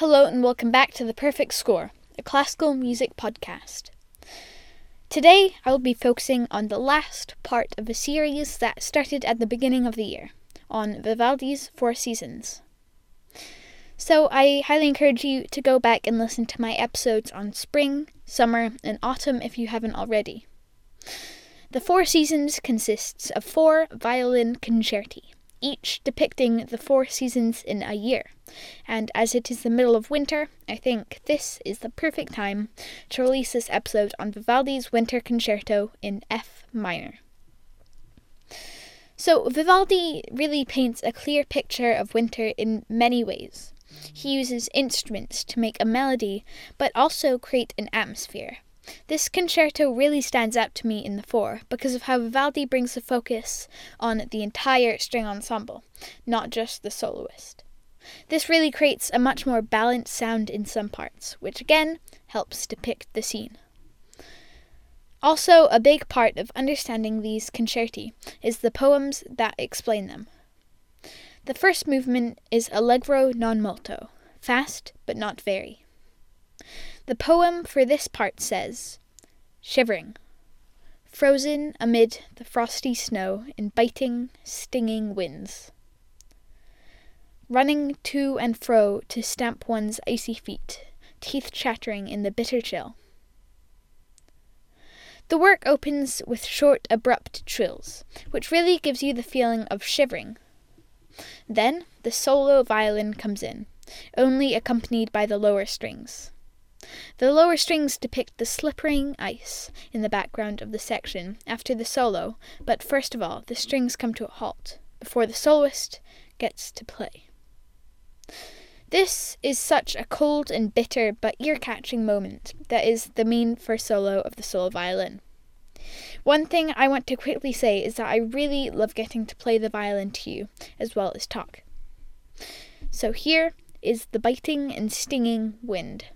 Hello and welcome back to The Perfect Score, a classical music podcast. Today I will be focusing on the last part of a series that started at the beginning of the year, on Vivaldi's Four Seasons. So I highly encourage you to go back and listen to my episodes on spring, summer, and autumn if you haven't already. The Four Seasons consists of four violin concerti, each depicting the four seasons in a year. And as it is the middle of winter, I think this is the perfect time to release this episode on Vivaldi's Winter Concerto in F minor. So, Vivaldi really paints a clear picture of winter in many ways. He uses instruments to make a melody, but also create an atmosphere. This concerto really stands out to me in the four because of how Vivaldi brings the focus on the entire string ensemble, not just the soloist. This really creates a much more balanced sound in some parts, which again helps depict the scene. Also, a big part of understanding these concerti is the poems that explain them. The first movement is Allegro non molto, fast but not very. The poem for this part says Shivering, frozen amid the frosty snow in biting, stinging winds. Running to and fro to stamp one's icy feet, teeth chattering in the bitter chill. The work opens with short, abrupt trills, which really gives you the feeling of shivering. Then the solo violin comes in, only accompanied by the lower strings. The lower strings depict the slippering ice in the background of the section after the solo, but first of all, the strings come to a halt before the soloist gets to play. This is such a cold and bitter but ear catching moment that is the main first solo of the solo violin. One thing I want to quickly say is that I really love getting to play the violin to you as well as talk. So here is the biting and stinging wind.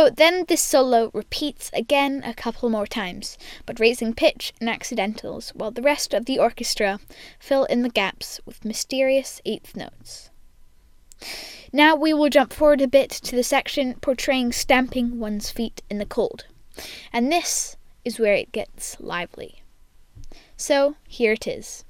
So then this solo repeats again a couple more times, but raising pitch and accidentals, while the rest of the orchestra fill in the gaps with mysterious eighth notes. Now we will jump forward a bit to the section portraying stamping one's feet in the cold. And this is where it gets lively. So here it is.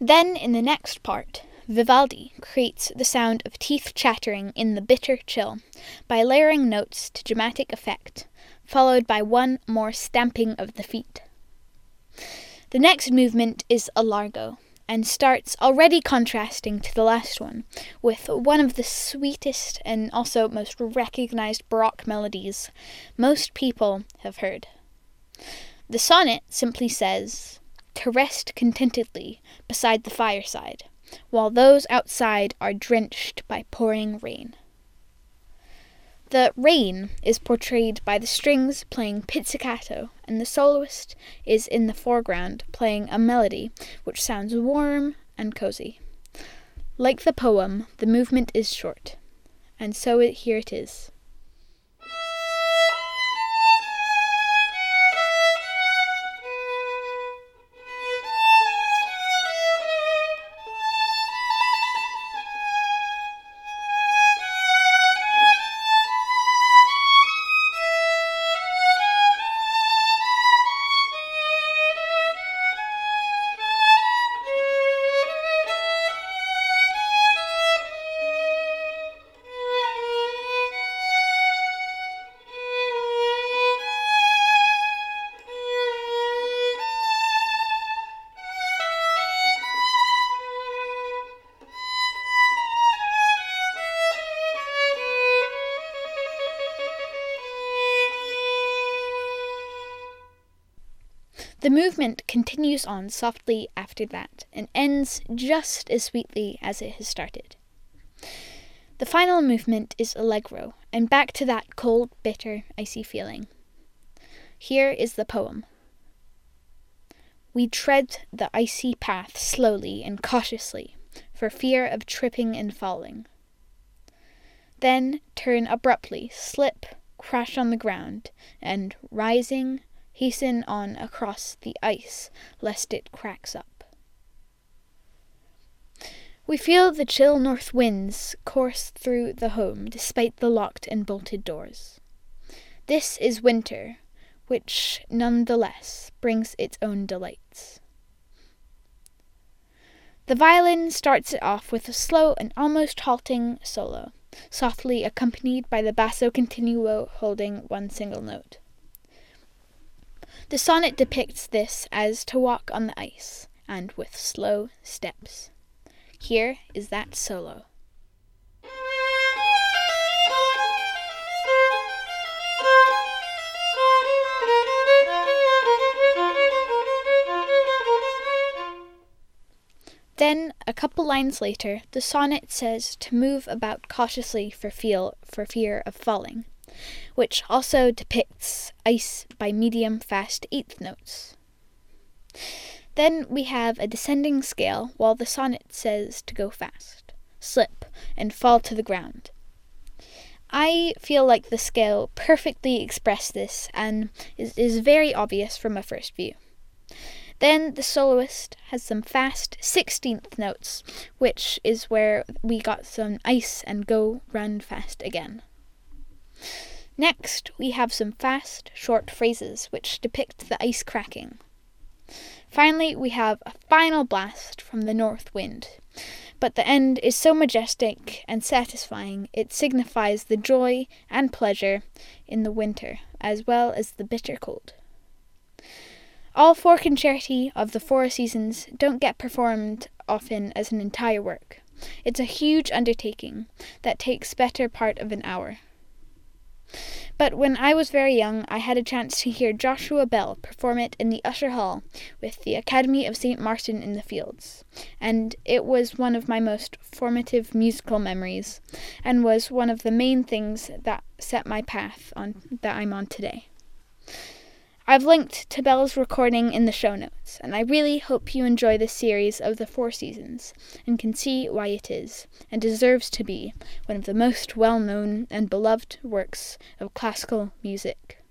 Then, in the next part, Vivaldi creates the sound of teeth chattering in the bitter chill by layering notes to dramatic effect, followed by one more stamping of the feet. The next movement is a largo and starts already contrasting to the last one with one of the sweetest and also most recognized Baroque melodies most people have heard. The sonnet simply says, to rest contentedly beside the fireside, while those outside are drenched by pouring rain. The rain is portrayed by the strings playing pizzicato, and the soloist is in the foreground playing a melody which sounds warm and cozy. Like the poem, the movement is short, and so it, here it is. The movement continues on softly after that and ends just as sweetly as it has started. The final movement is allegro, and back to that cold, bitter, icy feeling. Here is the poem. We tread the icy path slowly and cautiously, for fear of tripping and falling. Then turn abruptly, slip, crash on the ground, and, rising, hasten on across the ice, lest it cracks up. We feel the chill north winds course through the home despite the locked and bolted doors. This is winter, which none the less brings its own delights. The violin starts it off with a slow and almost halting solo, softly accompanied by the basso continuo holding one single note. The sonnet depicts this as to walk on the ice, and with slow steps. Here is that solo. Then, a couple lines later, the sonnet says to move about cautiously for feel for fear of falling, which also depicts ice by medium fast eighth notes. Then we have a descending scale while the sonnet says to go fast, slip, and fall to the ground. I feel like the scale perfectly expresses this and is, is very obvious from a first view. Then the soloist has some fast 16th notes, which is where we got some ice and go run fast again. Next, we have some fast, short phrases which depict the ice cracking. Finally, we have a final blast from the north wind. But the end is so majestic and satisfying, it signifies the joy and pleasure in the winter, as well as the bitter cold. All four concerti of the Four Seasons don't get performed often as an entire work. It's a huge undertaking that takes better part of an hour. But when I was very young, I had a chance to hear Joshua Bell perform it in the Usher Hall with the Academy of St. Martin in the Fields, and it was one of my most formative musical memories, and was one of the main things that set my path on that I'm on today. I've linked to Bell's recording in the show notes, and I really hope you enjoy this series of the Four Seasons and can see why it is, and deserves to be, one of the most well known and beloved works of classical music.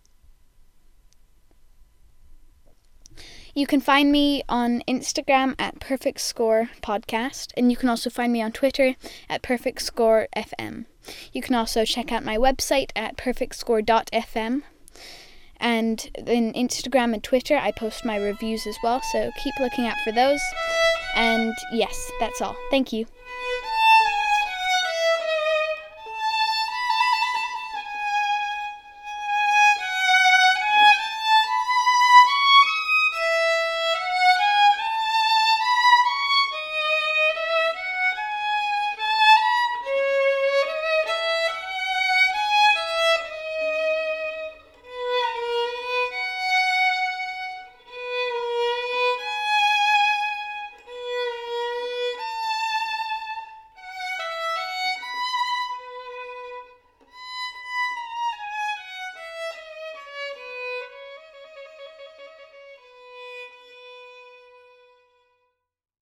You can find me on Instagram at Perfect Score Podcast, and you can also find me on Twitter at Perfect Score FM. You can also check out my website at perfectscore.fm and in Instagram and Twitter, I post my reviews as well, so keep looking out for those. And yes, that's all. Thank you.